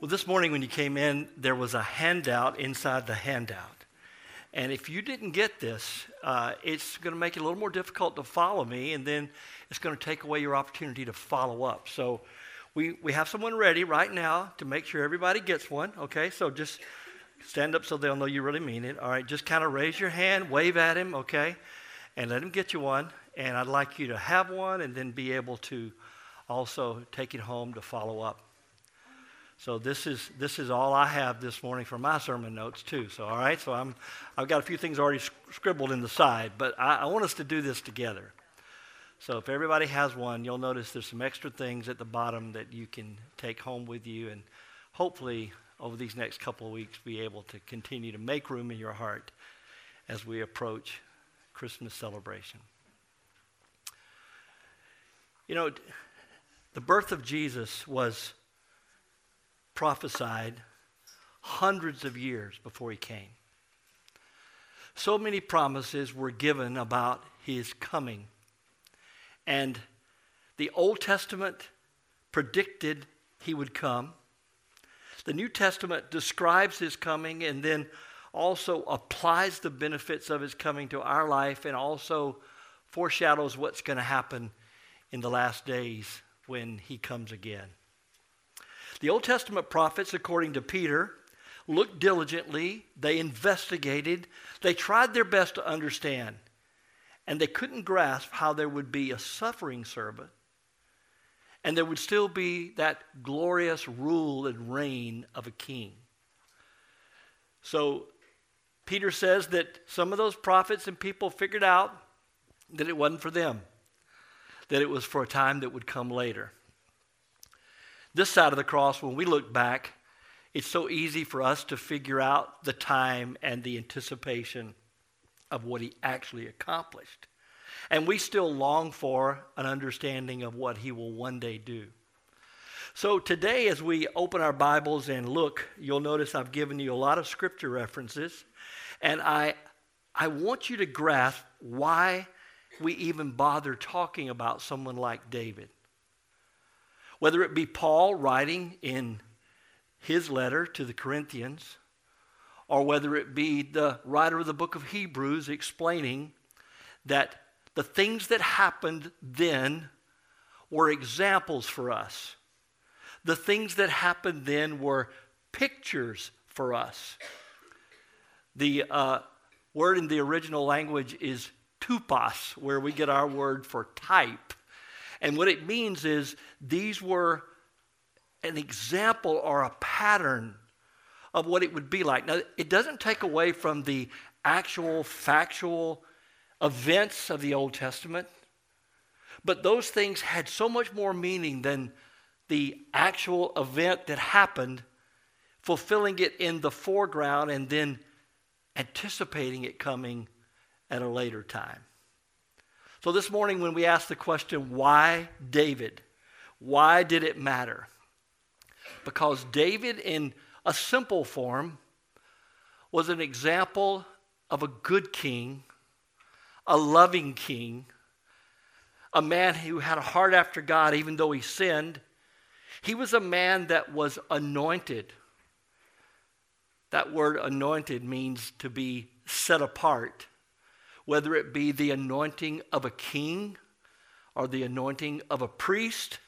Well, this morning when you came in, there was a handout inside the handout. And if you didn't get this, uh, it's going to make it a little more difficult to follow me, and then it's going to take away your opportunity to follow up. So we, we have someone ready right now to make sure everybody gets one, okay? So just stand up so they'll know you really mean it. All right, just kind of raise your hand, wave at him, okay? And let him get you one. And I'd like you to have one and then be able to also take it home to follow up. So this is this is all I have this morning for my sermon notes too. So all right, so I'm I've got a few things already scribbled in the side, but I, I want us to do this together. So if everybody has one, you'll notice there's some extra things at the bottom that you can take home with you, and hopefully over these next couple of weeks be able to continue to make room in your heart as we approach Christmas celebration. You know, the birth of Jesus was prophesied hundreds of years before he came. So many promises were given about his coming. And the Old Testament predicted he would come. The New Testament describes his coming and then also applies the benefits of his coming to our life and also foreshadows what's going to happen in the last days when he comes again. The Old Testament prophets, according to Peter, looked diligently, they investigated, they tried their best to understand, and they couldn't grasp how there would be a suffering servant and there would still be that glorious rule and reign of a king. So Peter says that some of those prophets and people figured out that it wasn't for them, that it was for a time that would come later. This side of the cross, when we look back, it's so easy for us to figure out the time and the anticipation of what he actually accomplished. And we still long for an understanding of what he will one day do. So today, as we open our Bibles and look, you'll notice I've given you a lot of scripture references. And I, I want you to grasp why we even bother talking about someone like David. Whether it be Paul writing in his letter to the Corinthians, or whether it be the writer of the book of Hebrews explaining that the things that happened then were examples for us. The things that happened then were pictures for us. The uh, word in the original language is tupos, where we get our word for type. And what it means is these were an example or a pattern of what it would be like. Now, it doesn't take away from the actual factual events of the Old Testament, but those things had so much more meaning than the actual event that happened, fulfilling it in the foreground and then anticipating it coming at a later time. So, this morning, when we ask the question, why David? Why did it matter? Because David, in a simple form, was an example of a good king, a loving king, a man who had a heart after God, even though he sinned. He was a man that was anointed. That word anointed means to be set apart whether it be the anointing of a king or the anointing of a priest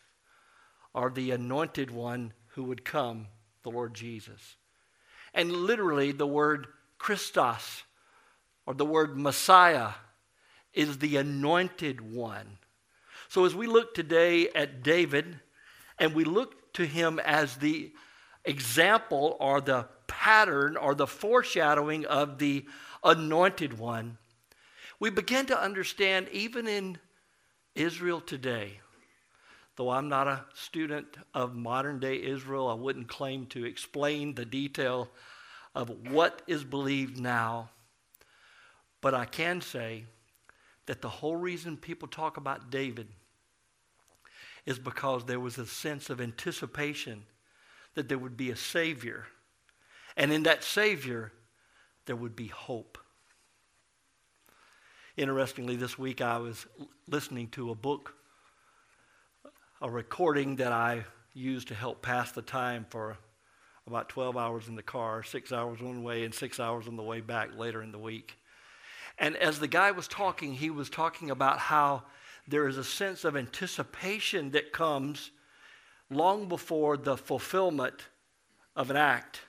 or the anointed one who would come, the Lord Jesus. And literally, the word Christos or the word Messiah is the anointed one. So, as we look today at David and we look to him as the example or the pattern or the foreshadowing of the anointed one, we begin to understand, even in Israel today, though I'm not a student of modern day Israel, I wouldn't claim to explain the detail of what is believed now. But I can say that the whole reason people talk about David is because there was a sense of anticipation that there would be a Savior. And in that Savior, there would be hope. Interestingly, this week I was listening to a book, a recording that I used to help pass the time for about 12 hours in the car, six hours one way, and six hours on the way back later in the week. And as the guy was talking, he was talking about how there is a sense of anticipation that comes long before the fulfillment of an act.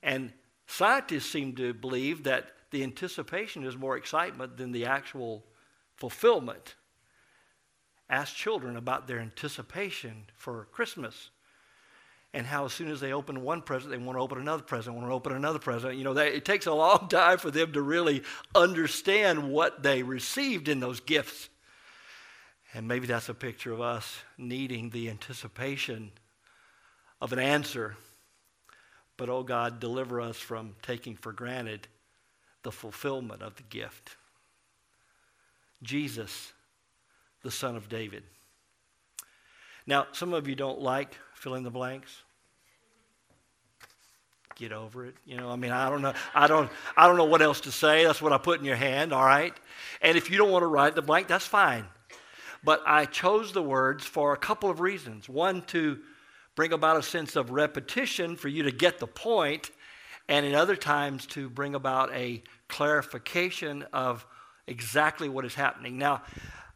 And scientists seem to believe that the anticipation is more excitement than the actual fulfillment. Ask children about their anticipation for Christmas and how as soon as they open one present, they want to open another present, want to open another present. You know, they, it takes a long time for them to really understand what they received in those gifts. And maybe that's a picture of us needing the anticipation of an answer. But, oh God, deliver us from taking for granted the fulfillment of the gift. Jesus, the Son of David. Now, some of you don't like fill in the blanks. Get over it. You know, I mean, I don't know. I don't I don't know what else to say. That's what I put in your hand, all right? And if you don't want to write the blank, that's fine. But I chose the words for a couple of reasons. One, to bring about a sense of repetition for you to get the point, and in other times to bring about a clarification of exactly what is happening. Now,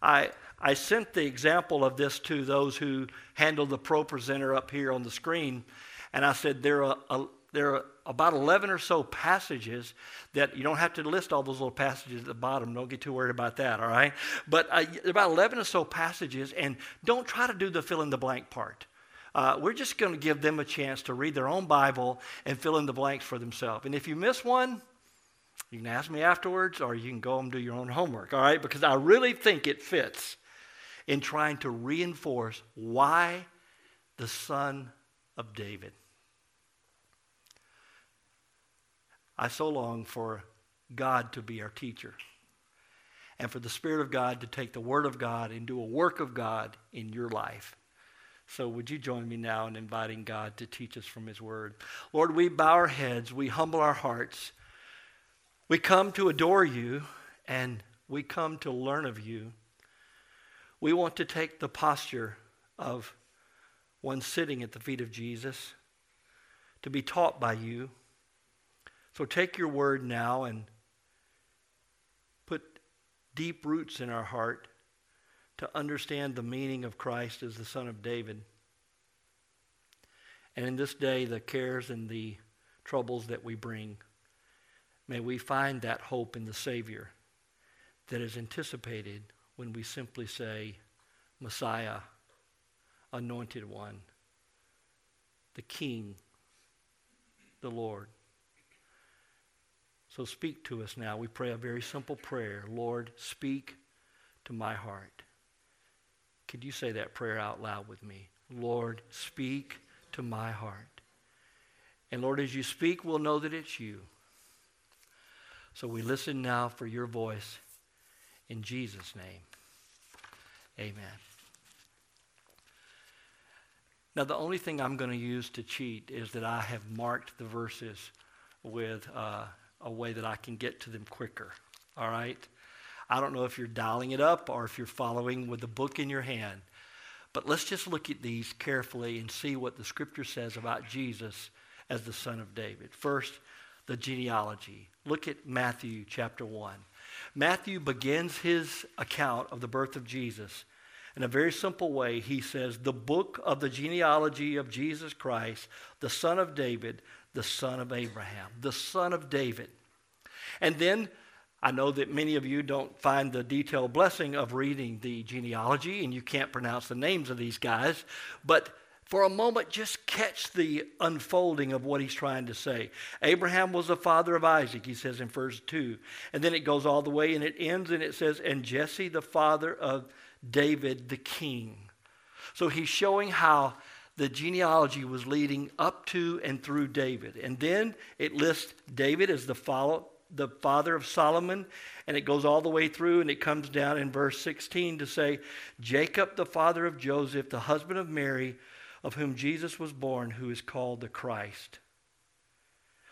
I, I sent the example of this to those who handle the ProPresenter up here on the screen, and I said there are, a, there are about 11 or so passages that you don't have to list all those little passages at the bottom. Don't get too worried about that, all right? But uh, there are about 11 or so passages, and don't try to do the fill in the blank part. Uh, we're just going to give them a chance to read their own Bible and fill in the blanks for themselves. And if you miss one, you can ask me afterwards, or you can go and do your own homework, all right? Because I really think it fits in trying to reinforce why the Son of David. I so long for God to be our teacher and for the Spirit of God to take the Word of God and do a work of God in your life. So, would you join me now in inviting God to teach us from His Word? Lord, we bow our heads, we humble our hearts. We come to adore you and we come to learn of you. We want to take the posture of one sitting at the feet of Jesus to be taught by you. So take your word now and put deep roots in our heart to understand the meaning of Christ as the Son of David. And in this day, the cares and the troubles that we bring. May we find that hope in the Savior that is anticipated when we simply say, Messiah, Anointed One, the King, the Lord. So speak to us now. We pray a very simple prayer Lord, speak to my heart. Could you say that prayer out loud with me? Lord, speak to my heart. And Lord, as you speak, we'll know that it's you. So we listen now for your voice in Jesus' name. Amen. Now, the only thing I'm going to use to cheat is that I have marked the verses with uh, a way that I can get to them quicker. All right? I don't know if you're dialing it up or if you're following with the book in your hand. But let's just look at these carefully and see what the scripture says about Jesus as the son of David. First, the genealogy. Look at Matthew chapter 1. Matthew begins his account of the birth of Jesus in a very simple way. He says, The book of the genealogy of Jesus Christ, the son of David, the son of Abraham, the son of David. And then I know that many of you don't find the detailed blessing of reading the genealogy and you can't pronounce the names of these guys, but for a moment, just catch the unfolding of what he's trying to say. Abraham was the father of Isaac, he says in verse 2. And then it goes all the way and it ends and it says, and Jesse, the father of David, the king. So he's showing how the genealogy was leading up to and through David. And then it lists David as the, follow, the father of Solomon, and it goes all the way through and it comes down in verse 16 to say, Jacob, the father of Joseph, the husband of Mary of whom Jesus was born, who is called the Christ.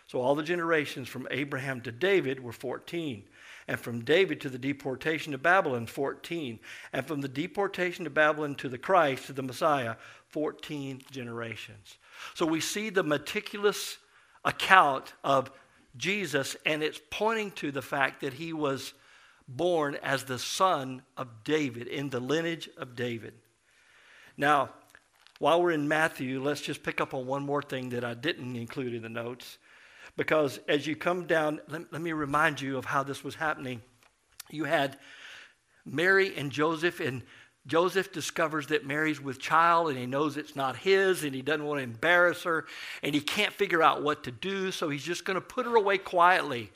So all the generations from Abraham to David were 14. And from David to the deportation to Babylon, 14. And from the deportation to Babylon to the Christ, to the Messiah, 14 generations. So we see the meticulous account of Jesus, and it's pointing to the fact that he was born as the son of David, in the lineage of David. Now, while we're in Matthew, let's just pick up on one more thing that I didn't include in the notes. Because as you come down, let, let me remind you of how this was happening. You had Mary and Joseph, and Joseph discovers that Mary's with child and he knows it's not his and he doesn't want to embarrass her and he can't figure out what to do, so he's just going to put her away quietly.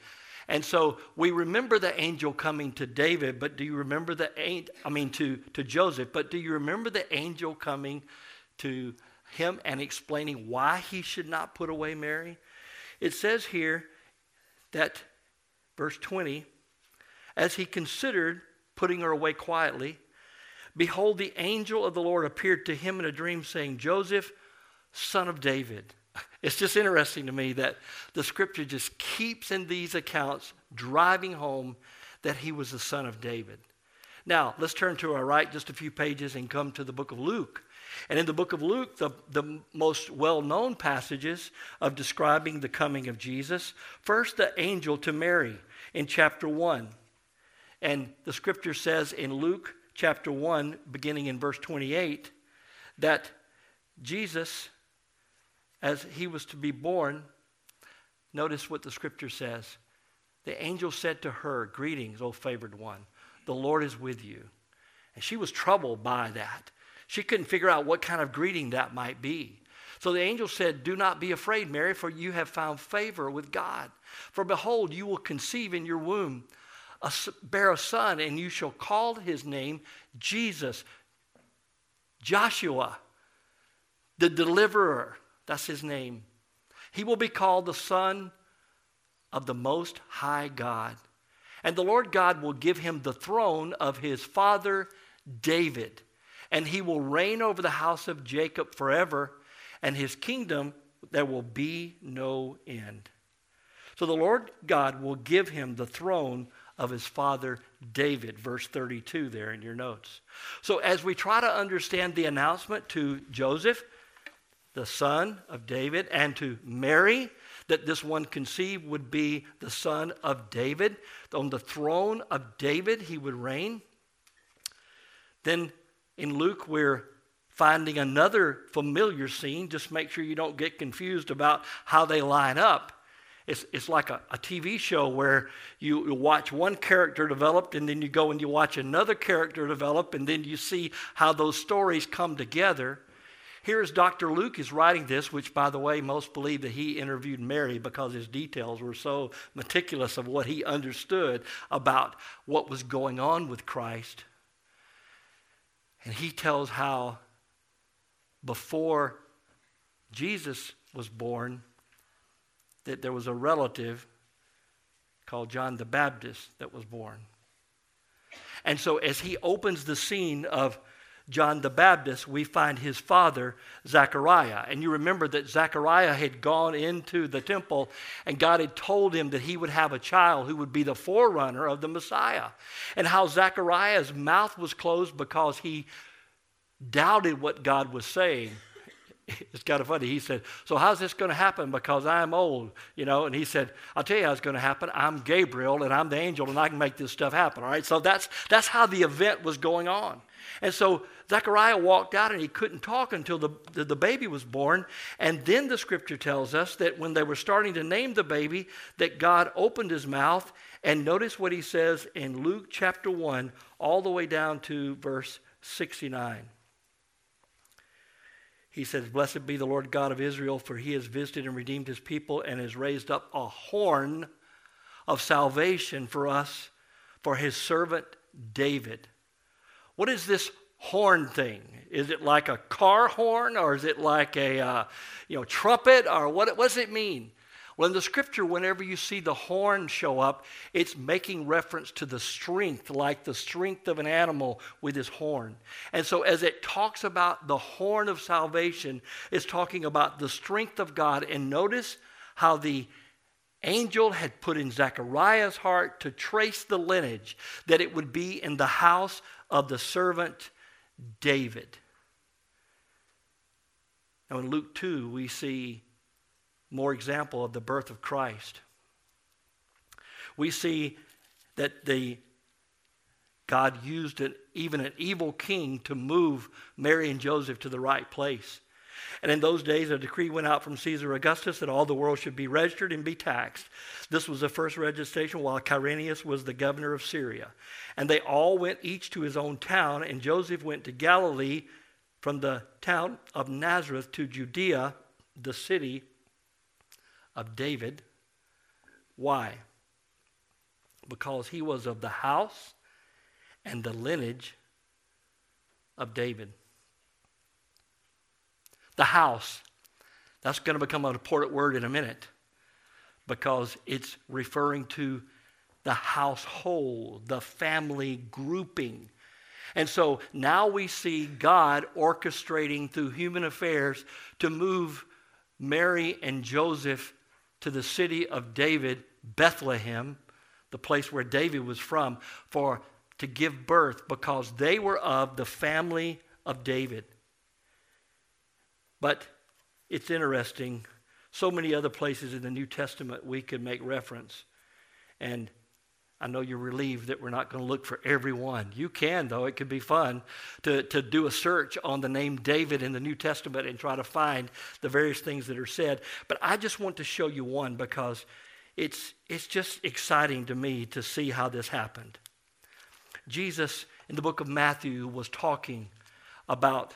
And so we remember the angel coming to David, but do you remember the angel, I mean to, to Joseph, but do you remember the angel coming to him and explaining why he should not put away Mary? It says here that verse 20, as he considered putting her away quietly, behold, the angel of the Lord appeared to him in a dream, saying, Joseph, son of David. It's just interesting to me that the scripture just keeps in these accounts driving home that he was the son of David. Now, let's turn to our right just a few pages and come to the book of Luke. And in the book of Luke, the, the most well known passages of describing the coming of Jesus first, the angel to Mary in chapter 1. And the scripture says in Luke chapter 1, beginning in verse 28, that Jesus, as he was to be born, notice what the scripture says. The angel said to her, Greetings, O favored one, the Lord is with you. And she was troubled by that. She couldn't figure out what kind of greeting that might be. So the angel said, Do not be afraid, Mary, for you have found favor with God. For behold, you will conceive in your womb bear a son, and you shall call his name Jesus, Joshua, the deliverer. That's his name. He will be called the Son of the Most High God. And the Lord God will give him the throne of his father David, and he will reign over the house of Jacob forever, and his kingdom there will be no end. So the Lord God will give him the throne of his father David, verse 32 there in your notes. So, as we try to understand the announcement to Joseph, the son of David, and to Mary, that this one conceived would be the son of David, on the throne of David he would reign. Then in Luke, we're finding another familiar scene. Just make sure you don't get confused about how they line up. It's, it's like a, a TV show where you, you watch one character develop and then you go and you watch another character develop and then you see how those stories come together. Here's Dr. Luke is writing this, which, by the way, most believe that he interviewed Mary because his details were so meticulous of what he understood about what was going on with Christ. And he tells how before Jesus was born, that there was a relative called John the Baptist that was born. And so, as he opens the scene of John the Baptist, we find his father, Zechariah. And you remember that Zechariah had gone into the temple and God had told him that he would have a child who would be the forerunner of the Messiah. And how Zechariah's mouth was closed because he doubted what God was saying. it's kind of funny. He said, So how's this going to happen? Because I'm old, you know? And he said, I'll tell you how it's going to happen. I'm Gabriel and I'm the angel and I can make this stuff happen, all right? So that's, that's how the event was going on. And so Zechariah walked out and he couldn't talk until the, the, the, baby was born. And then the scripture tells us that when they were starting to name the baby, that God opened his mouth. And notice what he says in Luke chapter 1, all the way down to verse 69. He says, Blessed be the Lord God of Israel, for he has visited and redeemed his people and has raised up a horn of salvation for us, for his servant David. What is this horn thing? Is it like a car horn or is it like a uh, you know, trumpet or what, what does it mean? Well, in the scripture, whenever you see the horn show up, it's making reference to the strength, like the strength of an animal with his horn. And so, as it talks about the horn of salvation, it's talking about the strength of God. And notice how the angel had put in Zechariah's heart to trace the lineage, that it would be in the house of the servant David. Now, in Luke 2, we see more example of the birth of Christ. We see that the God used an, even an evil king to move Mary and Joseph to the right place. And in those days, a decree went out from Caesar Augustus that all the world should be registered and be taxed. This was the first registration while Quirinius was the governor of Syria. And they all went each to his own town, and Joseph went to Galilee from the town of Nazareth to Judea, the city of David. Why? Because he was of the house and the lineage of David. The house. That's going to become an important word in a minute because it's referring to the household, the family grouping. And so now we see God orchestrating through human affairs to move Mary and Joseph to the city of David, Bethlehem, the place where David was from, for to give birth because they were of the family of David. But it's interesting, so many other places in the New Testament we could make reference. And I know you're relieved that we're not going to look for every one. You can, though. It could be fun to, to do a search on the name David in the New Testament and try to find the various things that are said. But I just want to show you one because it's, it's just exciting to me to see how this happened. Jesus, in the book of Matthew, was talking about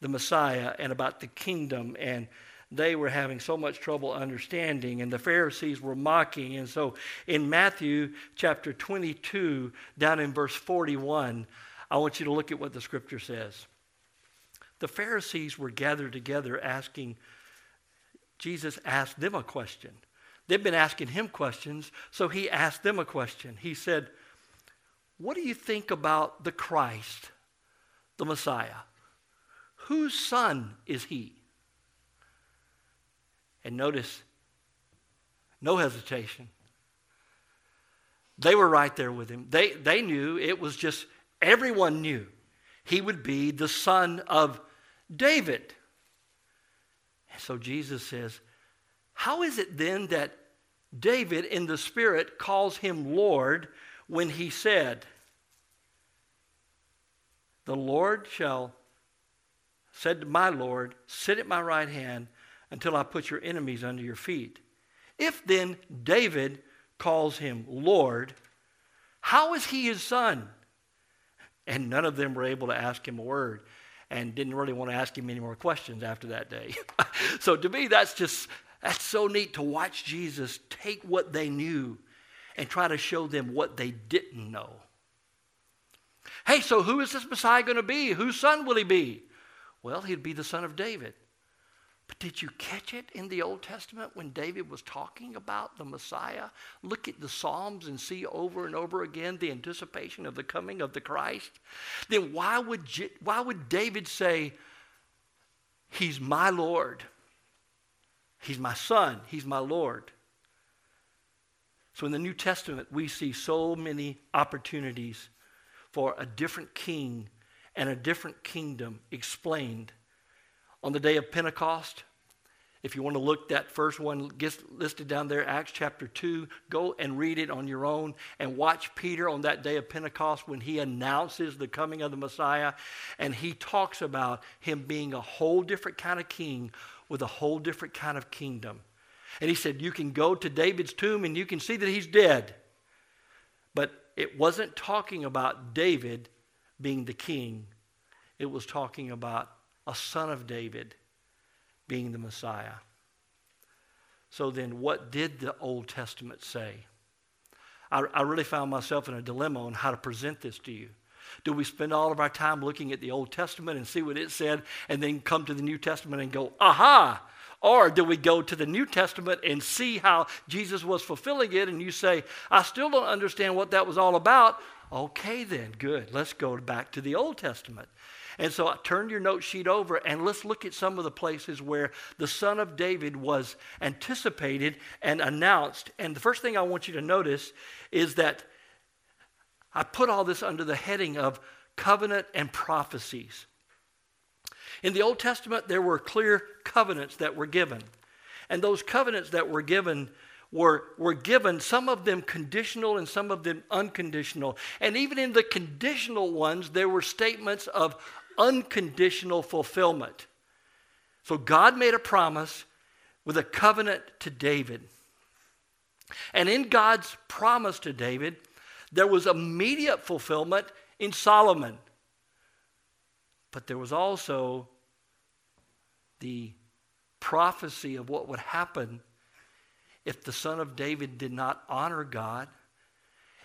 the Messiah and about the kingdom and they were having so much trouble understanding, and the Pharisees were mocking. And so in Matthew chapter 22, down in verse 41, I want you to look at what the scripture says. The Pharisees were gathered together asking, Jesus asked them a question. They've been asking him questions, so he asked them a question. He said, What do you think about the Christ, the Messiah? Whose son is he? And notice, no hesitation. They were right there with him. They, they knew it was just, everyone knew he would be the son of David. And so Jesus says, How is it then that David in the Spirit calls him Lord when he said, The Lord shall, said to my Lord, sit at my right hand until I put your enemies under your feet. If then David calls him Lord, how is he his son? And none of them were able to ask him a word and didn't really want to ask him any more questions after that day. so to me, that's just, that's so neat to watch Jesus take what they knew and try to show them what they didn't know. Hey, so who is this Messiah going to be? Whose son will he be? Well, he'd be the son of David. But did you catch it in the Old Testament when David was talking about the Messiah? Look at the Psalms and see over and over again the anticipation of the coming of the Christ. Then why would, why would David say, He's my Lord? He's my son. He's my Lord. So in the New Testament, we see so many opportunities for a different king and a different kingdom explained on the day of Pentecost. If you want to look, that first one gets listed down there, Acts chapter 2. Go and read it on your own and watch Peter on that day of Pentecost when he announces the coming of the Messiah. And he talks about him being a whole different kind of king with a whole different kind of kingdom. And he said, You can go to David's tomb and you can see that he's dead. But it wasn't talking about David being the king, it was talking about a son of David being the Messiah. So then, what did the Old Testament say? I, I, really found myself in a dilemma on how to present this to you. Do we spend all of our time looking at the Old Testament and see what it said and then come to the New Testament and go, aha? Or do we go to the New Testament and see how Jesus was fulfilling it and you say, I still don't understand what that was all about? Okay, then, good. Let's go back to the Old Testament. And so turn your note sheet over and let's look at some of the places where the son of David was anticipated and announced. And the first thing I want you to notice is that I put all this under the heading of covenant and prophecies. In the Old Testament, there were clear covenants that were given. And those covenants that were given were, were given, some of them conditional and some of them unconditional. And even in the conditional ones, there were statements of unconditional fulfillment. So God made a promise with a covenant to David. And in God's promise to David, there was immediate fulfillment in Solomon. But there was also the prophecy of what would happen if the son of David did not honor God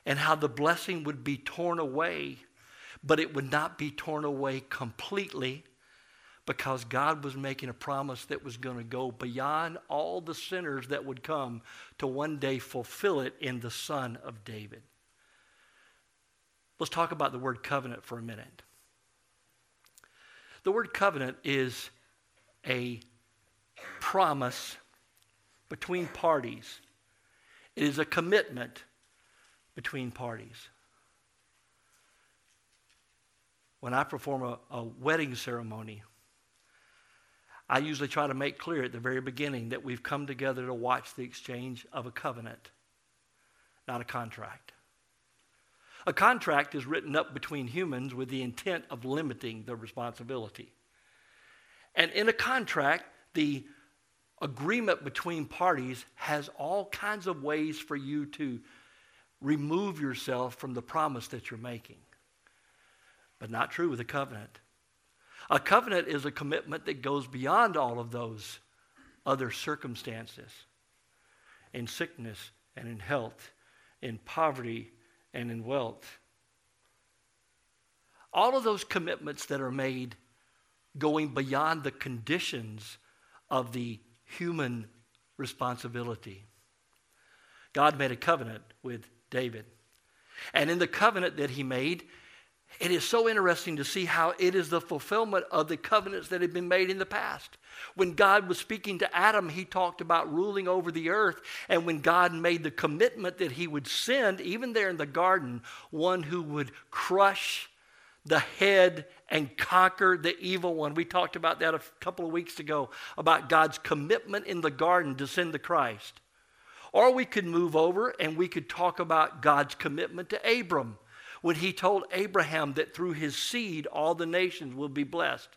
and how the blessing would be torn away, but it would not be torn away completely because God was making a promise that was going to go beyond all the sinners that would come to one day fulfill it in the son of David. Let's talk about the word covenant for a minute. The word covenant is a promise between parties, it is a commitment between parties. When I perform a, a wedding ceremony, I usually try to make clear at the very beginning that we've come together to watch the exchange of a covenant, not a contract. A contract is written up between humans with the intent of limiting the responsibility. And in a contract, the agreement between parties has all kinds of ways for you to remove yourself from the promise that you're making. But not true with a covenant. A covenant is a commitment that goes beyond all of those other circumstances in sickness and in health, in poverty and in wealth. All of those commitments that are made going beyond the conditions of the human responsibility. God made a covenant with David. And in the covenant that he made, it is so interesting to see how it is the fulfillment of the covenants that had been made in the past. When God was speaking to Adam, he talked about ruling over the earth. And when God made the commitment that he would send, even there in the garden, one who would crush the head and conquer the evil one. We talked about that a couple of weeks ago about God's commitment in the garden to send the Christ. Or we could move over and we could talk about God's commitment to Abram when he told Abraham that through his seed all the nations will be blessed.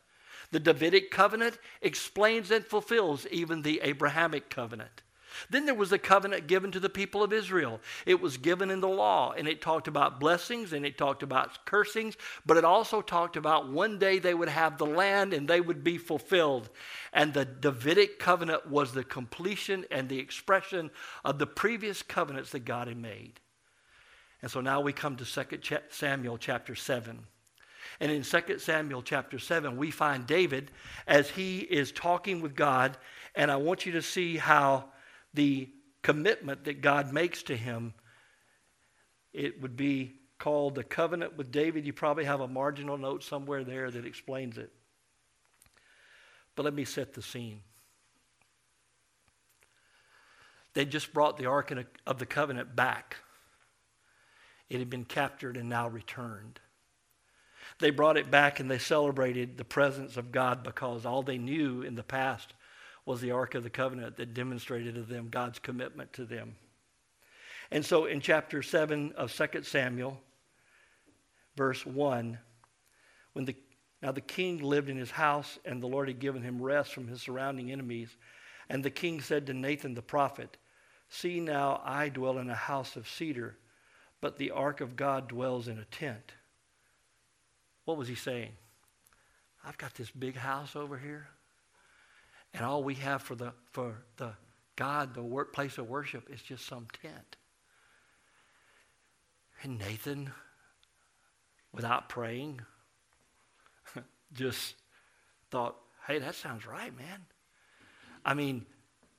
The Davidic covenant explains and fulfills even the Abrahamic covenant. Then there was a covenant given to the people of Israel. It was given in the law, and it talked about blessings and it talked about cursings, but it also talked about one day they would have the land and they would be fulfilled. And the Davidic covenant was the completion and the expression of the previous covenants that God had made. And so now we come to 2 Samuel chapter 7. And in 2 Samuel chapter 7, we find David as he is talking with God. And I want you to see how the commitment that God makes to him, it would be called the covenant with David. You probably have a marginal note somewhere there that explains it. But let me set the scene. They just brought the Ark uh, of the Covenant back. It had been captured and now returned. They brought it back and they celebrated the presence of God because all they knew in the past was the Ark of the Covenant that demonstrated to them God's commitment to them. And so in chapter 7 of 2 Samuel, verse 1, when the now the king lived in his house, and the Lord had given him rest from his surrounding enemies. And the king said to Nathan the prophet, See now, I dwell in a house of cedar, but the ark of God dwells in a tent. What was he saying? I've got this big house over here and all we have for the for the God, the work, place of worship, is just some tent. And Nathan, without praying, just thought, hey, that sounds right, man. I mean,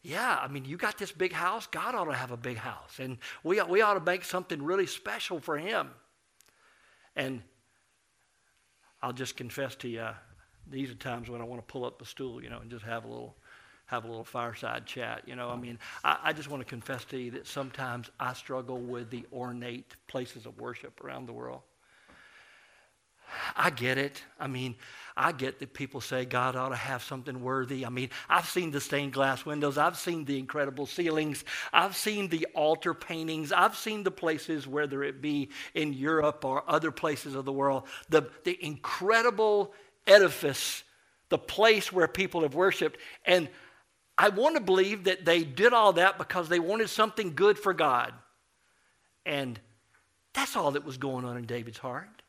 yeah, I mean, you got this big house. God ought to have a big house. And we, we ought to make something really special for him. And I'll just confess to you, these are times when I want to pull up a stool, you know, and just have a little have a little fireside chat. You know, I mean, I, I, just want to confess to you that sometimes I struggle with the ornate places of worship around the world. I get it. I mean, I get that people say God ought to have something worthy. I mean, I've seen the stained glass windows, I've seen the incredible ceilings, I've seen the altar paintings, I've seen the places, whether it be in Europe or other places of the world, the, the incredible edifice, the place where people have worshiped. And I want to believe that they did all that because they wanted something good for God. And that's all that was going on in David's heart.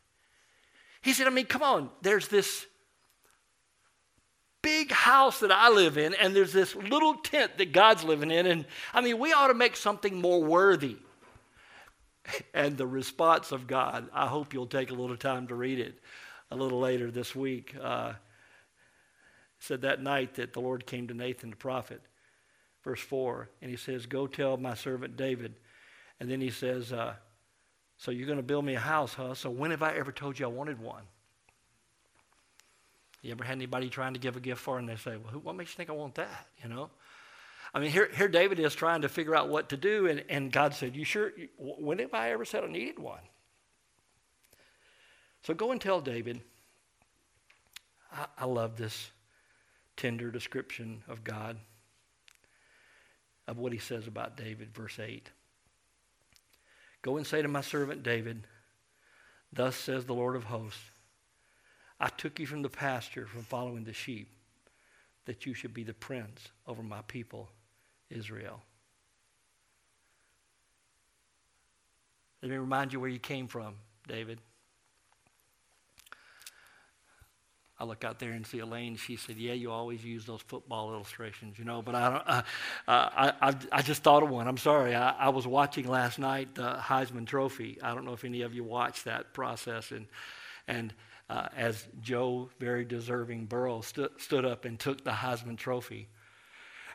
He said, I mean, come on, there's this big house that I live in, and there's this little tent that God's living in. And I mean, we ought to make something more worthy. And the response of God, I hope you'll take a little time to read it a little later this week. Uh, said that night that the Lord came to Nathan the prophet, verse 4, and he says, Go tell my servant David. And then he says, uh, So you're going to build me a house, huh? So when have I ever told you I wanted one? You ever had anybody trying to give a gift for, and they say, "Well, what makes you think I want that?" You know. I mean, here, here David is trying to figure out what to do, and, and God said, "You sure? When have I ever said I needed one?" So go and tell David. I, I love this tender description of God, of what he says about David, verse 8. Go and say to my servant David, Thus says the Lord of hosts, I took you from the pasture, from following the sheep, that you should be the prince over my people, Israel. Let me remind you where you came from, David. I look out there and see Elaine. She said, "Yeah, you always use those football illustrations, you know." But I don't. Uh, I, I, I just thought of one. I'm sorry. I, I was watching last night the Heisman Trophy. I don't know if any of you watched that process, and and uh, as Joe, very deserving Burrow, stu- stood up and took the Heisman Trophy.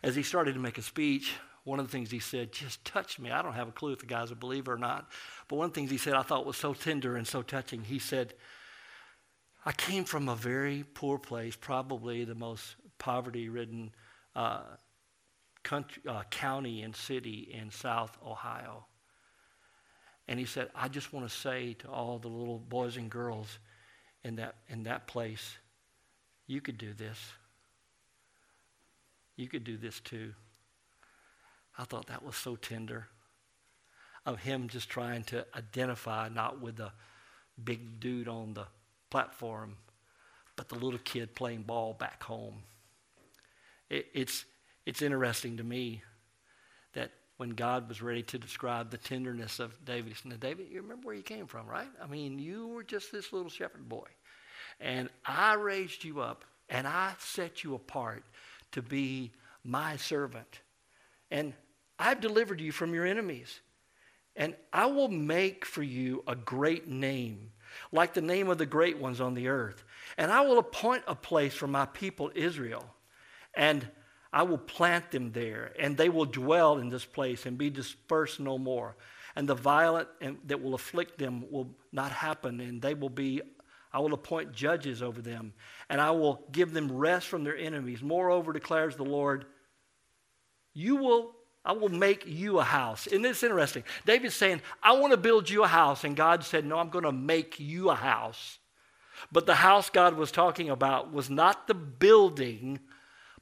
As he started to make a speech, one of the things he said just touched me. I don't have a clue if the guy's a believer or not, but one of the things he said I thought was so tender and so touching. He said, I came from a very poor place, probably the most poverty ridden uh, country, uh, county and city in South Ohio. And he said, I just want to say to all the little boys and girls, in that, in that place, you could do this. You could do this too. I thought that was so tender of him just trying to identify not with the big dude on the platform, but the little kid playing ball back home. It, it's, it's interesting to me that when God was ready to describe the tenderness of David, said, David, you remember where you came from, right? I mean, you were just this little shepherd boy. And I raised you up and I set you apart to be my servant. And I've delivered you from your enemies. And I will make for you a great name, like the name of the great ones on the earth. And I will appoint a place for my people Israel. And I will plant them there, and they will dwell in this place and be dispersed no more. And the violent that will afflict them will not happen, and they will be. I will appoint judges over them, and I will give them rest from their enemies. Moreover, declares the Lord, you will. I will make you a house. And it's interesting. David's saying, I want to build you a house. And God said, No, I'm going to make you a house. But the house God was talking about was not the building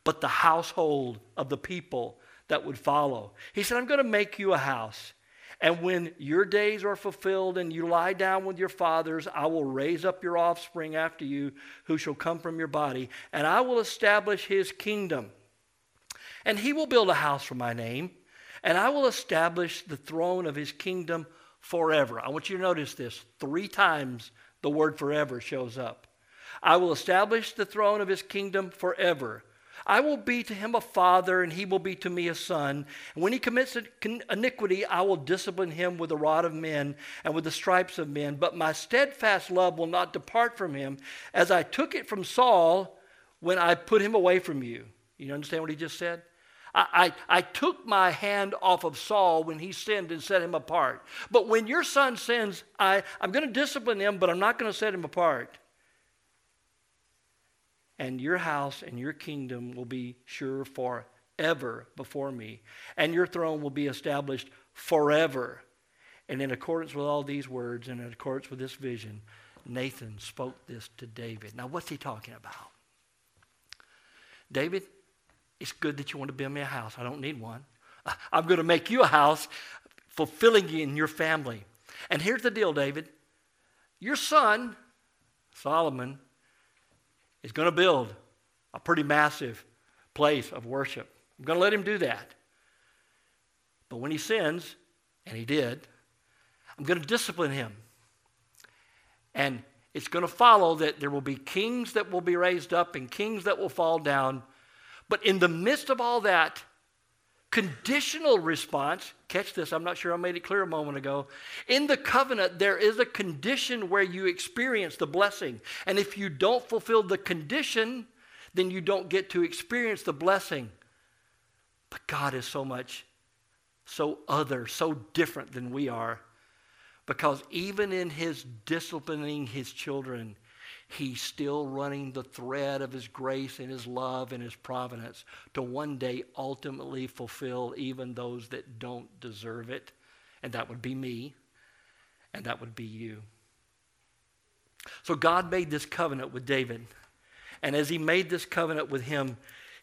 but the household of the people that would follow. He said, I'm going to make you a house. And when your days are fulfilled and you lie down with your fathers, I will raise up your offspring after you, who shall come from your body, and I will establish his kingdom. And he will build a house for my name, and I will establish the throne of his kingdom forever. I want you to notice this three times the word forever shows up. I will establish the throne of his kingdom forever. I will be to him a father, and he will be to me a son. And when he commits iniquity, I will discipline him with the rod of men and with the stripes of men. But my steadfast love will not depart from him, as I took it from Saul when I put him away from you. You understand what he just said? I, I, took my hand off of Saul when he sinned and set him apart. But when your son sins, I, I'm going to discipline him, but I'm not going to set him apart and your house and your kingdom will be sure forever before me, and your throne will be established forever. And in accordance with all these words and in accordance with this vision, Nathan spoke this to David. Now, what's he talking about? David, it's good that you want to build me a house. I don't need one. I'm going to make you a house, fulfilling you in your family. And here's the deal, David. Your son, Solomon, is going to build a pretty massive place of worship. I'm going to let him do that. But when he sins, and he did, I'm going to discipline him. And it's going to follow that there will be kings that will be raised up and kings that will fall down. But in the midst of all that, conditional response, catch this, I'm not sure I made it clear a moment ago. In the covenant, there is a condition where you experience the blessing. And if you don't fulfill the condition, then you don't get to experience the blessing. But God is so much, so other, so different than we are. Because even in his disciplining his children, he's still running the thread of his grace and his love and his providence to one day ultimately fulfill even those that don't deserve it. And that would be me, and that would be you. So God made this covenant with David. And as he made this covenant with him,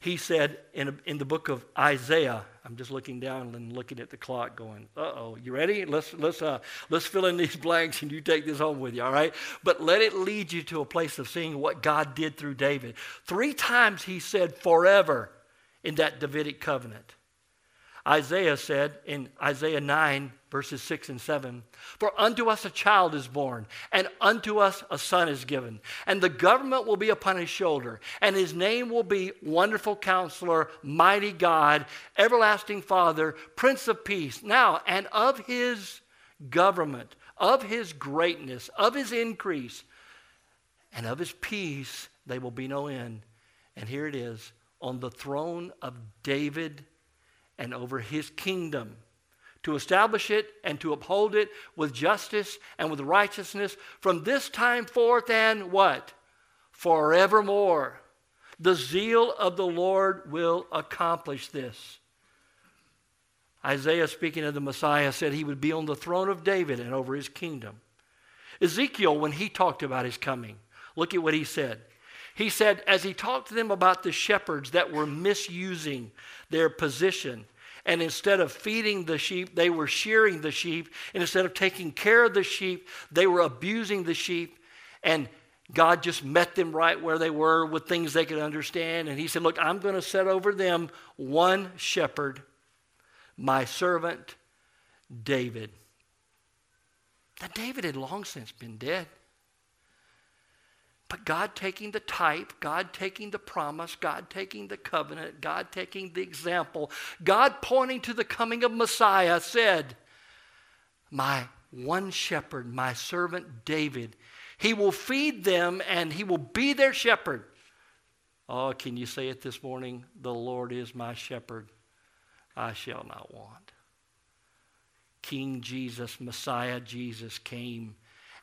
he said in, in the book of Isaiah, I'm just looking down and looking at the clock going, uh-oh, you ready? Let's, let's, uh, let's fill in these blanks and you take this home with you, all right? But let it lead you to a place of seeing what God did through David. Three times he said forever in that Davidic covenant. Isaiah said in Isaiah 9, verses 6 and 7 For unto us a child is born, and unto us a son is given, and the government will be upon his shoulder, and his name will be Wonderful Counselor, Mighty God, Everlasting Father, Prince of Peace. Now, and of his government, of his greatness, of his increase, and of his peace, there will be no end. And here it is on the throne of David and over his kingdom, to establish it and to uphold it with justice and with righteousness from this time forth and what? Forevermore. The zeal of the Lord will accomplish this. Isaiah, speaking of the Messiah, said he would be on the throne of David and over his kingdom. Ezekiel, when he talked about his coming, look at what he said. He said, as he talked to them about the shepherds that were misusing their position, and instead of feeding the sheep, they were shearing the sheep, and instead of taking care of the sheep, they were abusing the sheep, and God just met them right where they were with things they could understand. And He said, Look, I'm going to set over them one shepherd, my servant David. Now, David had long since been dead. But God taking the type, God taking the promise, God taking the covenant, God taking the example, God pointing to the coming of Messiah said, My one shepherd, my servant David, he will feed them and he will be their shepherd. Oh, can you say it this morning? The Lord is my shepherd, I shall not want. King Jesus, Messiah Jesus came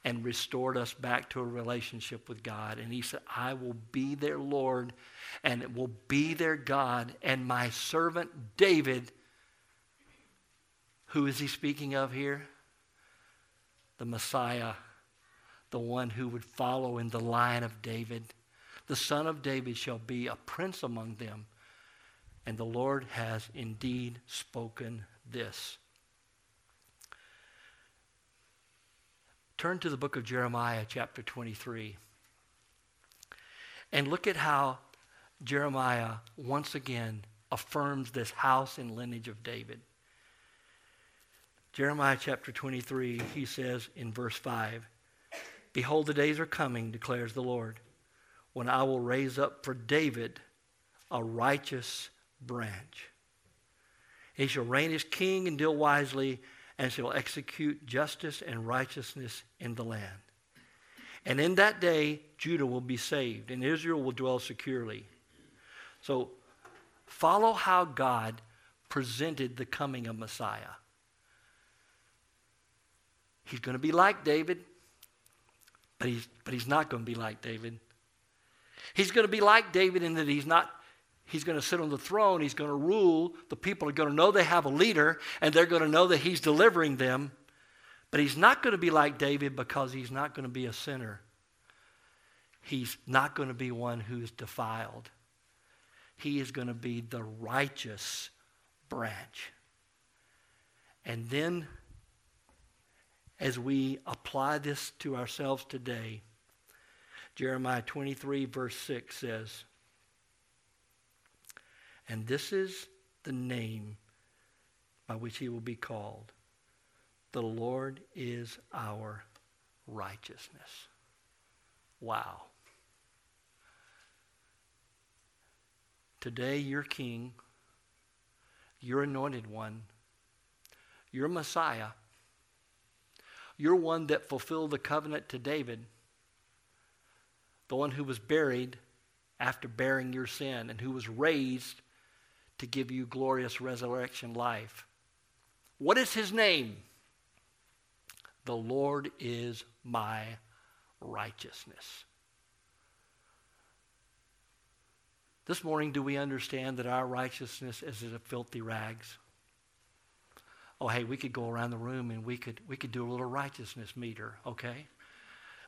and restored us back to a relationship with God. And he said, I will be their Lord and it will be their God. And my servant David, who is he speaking of here? The Messiah, the one who would follow in the line of David. The son of David shall be a prince among them. And the Lord has indeed spoken this. Turn to the book of Jeremiah, chapter 23, and look at how Jeremiah once again affirms this house and lineage of David. Jeremiah chapter 23, he says in verse 5 Behold, the days are coming, declares the Lord, when I will raise up for David a righteous branch. He shall reign as king and deal wisely and shall execute justice and righteousness in the land. And in that day, Judah will be saved, and Israel will dwell securely. So, follow how God presented the coming of Messiah. He's going to be like David, but he's, but he's not going to be like David. He's going to be like David in that he's not He's going to sit on the throne. He's going to rule. The people are going to know they have a leader, and they're going to know that he's delivering them. But he's not going to be like David because he's not going to be a sinner. He's not going to be one who's defiled. He is going to be the righteous branch. And then, as we apply this to ourselves today, Jeremiah 23, verse 6 says, And this is the name by which he will be called. The Lord is our righteousness. Wow. Today, your king, your anointed one, your Messiah, you're one that fulfilled the covenant to David, the one who was buried after bearing your sin and who was raised to give you glorious resurrection life. What is his name? The Lord is my righteousness. This morning, do we understand that our righteousness is as a filthy rags? Oh, hey, we could go around the room and we could we could do a little righteousness meter, okay?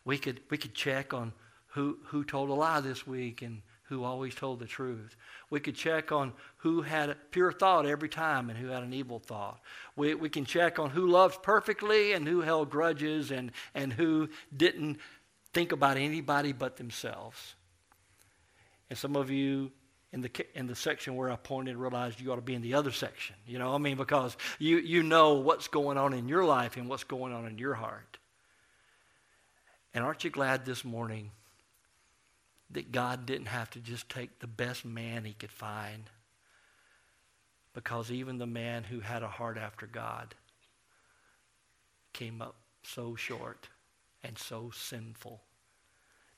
We could we could check on who who told a lie this week and who always told the truth. We could check on who had a pure thought every time and who had an evil thought. We, we can check on who loved perfectly and who held grudges and, and who didn't think about anybody but themselves. And some of you in the, in the section where I pointed realized you ought to be in the other section. You know, I mean, because you, you know what's going on in your life and what's going on in your heart. And aren't you glad this morning that God didn't have to just take the best man he could find. Because even the man who had a heart after God came up so short and so sinful,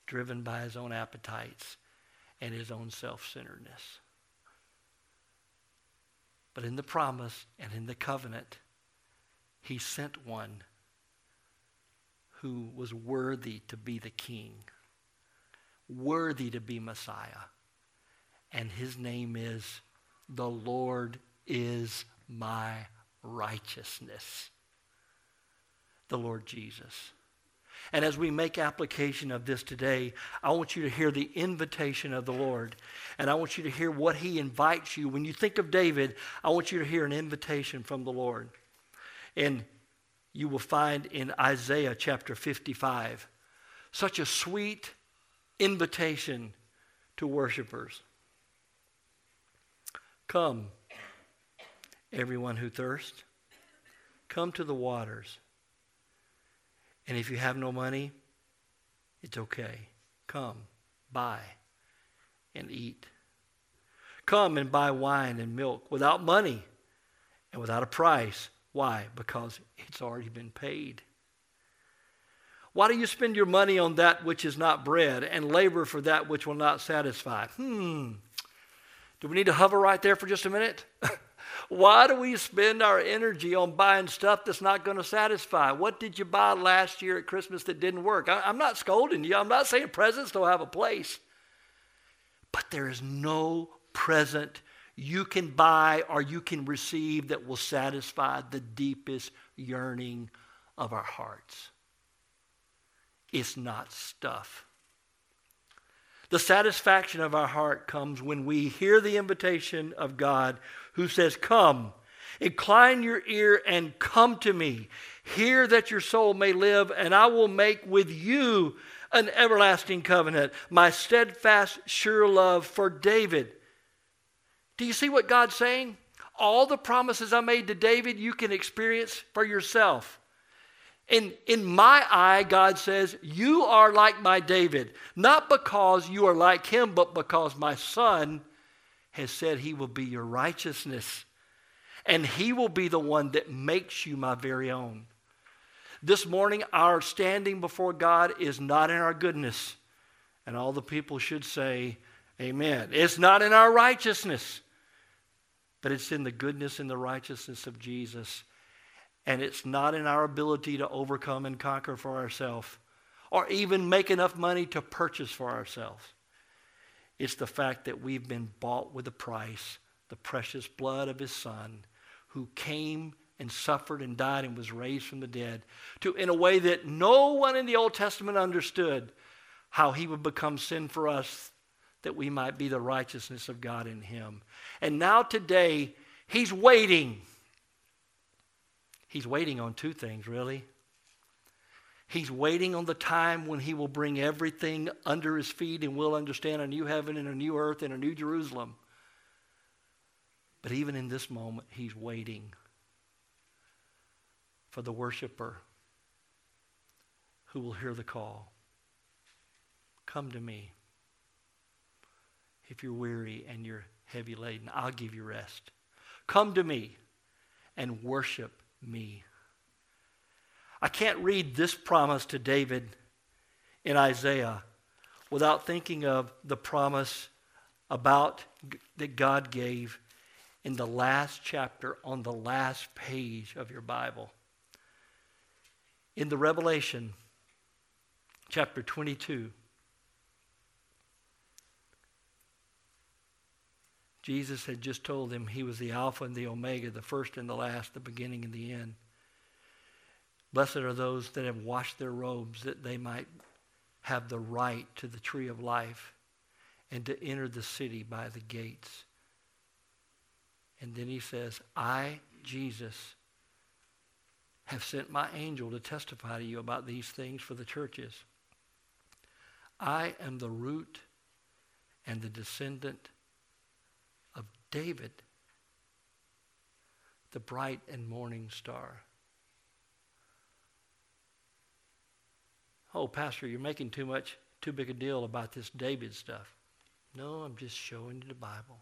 driven by his own appetites and his own self centeredness. But in the promise and in the covenant, he sent one who was worthy to be the king worthy to be Messiah. And his name is the Lord is my righteousness. The Lord Jesus. And as we make application of this today, I want you to hear the invitation of the Lord. And I want you to hear what he invites you. When you think of David, I want you to hear an invitation from the Lord. And you will find in Isaiah chapter 55 such a sweet invitation to worshipers. Come, everyone who thirsts, come to the waters. And if you have no money, it's okay. Come, buy, and eat. Come and buy wine and milk without money and without a price. Why? Because it's already been paid. Why do you spend your money on that which is not bread and labor for that which will not satisfy? Hmm. Do we need to hover right there for just a minute? Why do we spend our energy on buying stuff that's not going to satisfy? What did you buy last year at Christmas that didn't work? I, am not scolding you. I'm not saying presents don't have a place. But there is no present you can buy or you can receive that will satisfy the deepest yearning of our hearts. It's not stuff. The satisfaction of our heart comes when we hear the invitation of God who says, Come, incline your ear and come to me. Hear that your soul may live, and I will make with you an everlasting covenant, my steadfast, sure love for David. Do you see what God's saying? All the promises I made to David, you can experience for yourself. In, in my eye, God says, You are like my David, not because you are like him, but because my son has said he will be your righteousness. And he will be the one that makes you my very own. This morning, our standing before God is not in our goodness. And all the people should say, Amen. It's not in our righteousness, but it's in the goodness and the righteousness of Jesus and it's not in our ability to overcome and conquer for ourselves or even make enough money to purchase for ourselves. It's the fact that we've been bought with a price, the precious blood of his son, who came and suffered and died and was raised from the dead, to in a way that no one in the Old Testament understood how he would become sin for us that we might be the righteousness of God in him. And now today, he's waiting. He's waiting on two things, really. He's waiting on the time when he will bring everything under his feet and we'll understand a new heaven and a new earth and a new Jerusalem. But even in this moment, he's waiting for the worshiper who will hear the call. Come to me. If you're weary and you're heavy laden, I'll give you rest. Come to me and worship me. I can't read this promise to David in Isaiah without thinking of the promise about that God gave in the last chapter on the last page of your Bible. In the Revelation chapter 22 Jesus had just told them he was the Alpha and the Omega, the first and the last, the beginning and the end. Blessed are those that have washed their robes that they might have the right to the tree of life and to enter the city by the gates. And then he says, I, Jesus, have sent my angel to testify to you about these things for the churches. I am the root and the descendant David, the bright and morning star. Oh, Pastor, you're making too much, too big a deal about this David stuff. No, I'm just showing you the Bible.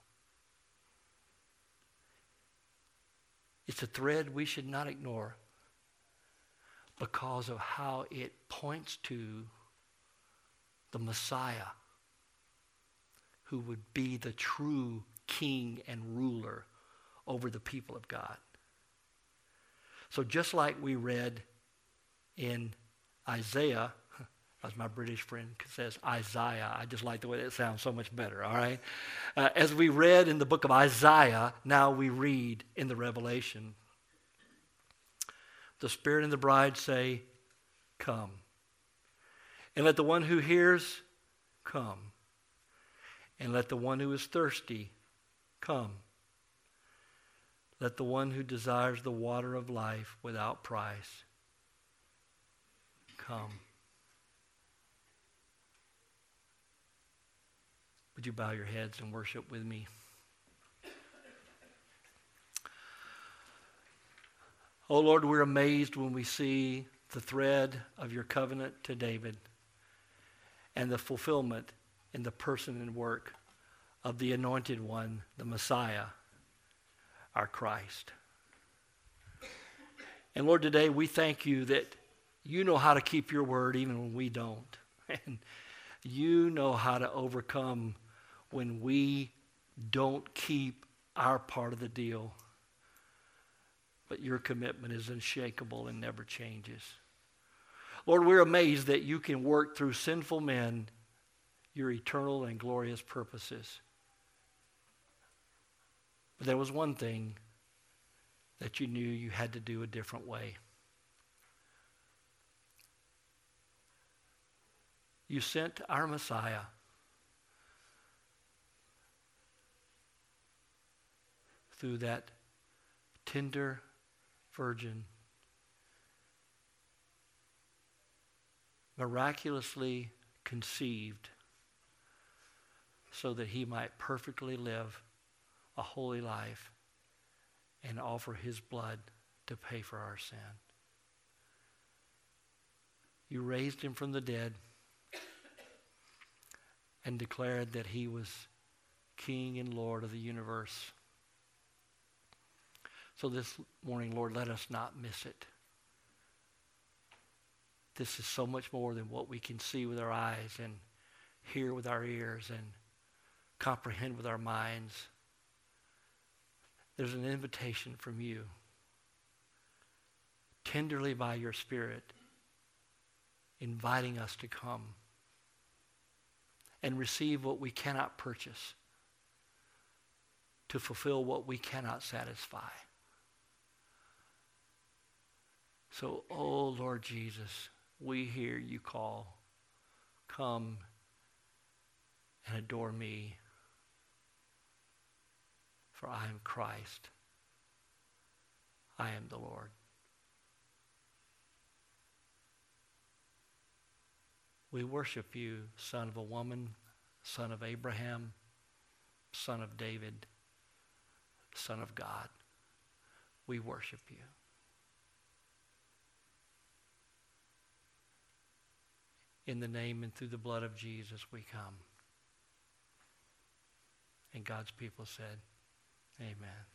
It's a thread we should not ignore because of how it points to the Messiah who would be the true king and ruler over the people of God. So just like we read in Isaiah, as my British friend says, Isaiah. I just like the way that sounds so much better, all right? Uh, as we read in the book of Isaiah, now we read in the Revelation. The Spirit and the bride say, Come. And let the one who hears come. And let the one who is thirsty Come. Let the one who desires the water of life without price come. Would you bow your heads and worship with me? Oh Lord, we're amazed when we see the thread of your covenant to David and the fulfillment in the person and work of the anointed one, the Messiah, our Christ. And Lord, today we thank you that you know how to keep your word even when we don't. And you know how to overcome when we don't keep our part of the deal. But your commitment is unshakable and never changes. Lord, we're amazed that you can work through sinful men your eternal and glorious purposes. But there was one thing that you knew you had to do a different way. You sent our Messiah through that tender virgin, miraculously conceived so that he might perfectly live a holy life and offer his blood to pay for our sin. You raised him from the dead and declared that he was King and Lord of the universe. So this morning, Lord, let us not miss it. This is so much more than what we can see with our eyes and hear with our ears and comprehend with our minds there's an invitation from you, tenderly by your Spirit, inviting us to come and receive what we cannot purchase, to fulfill what we cannot satisfy. So, oh Lord Jesus, we hear you call, come and adore me, for I am Christ. I am the Lord. We worship you, son of a woman, son of Abraham, son of David, son of God. We worship you. In the name and through the blood of Jesus, we come. And God's people said, Amen.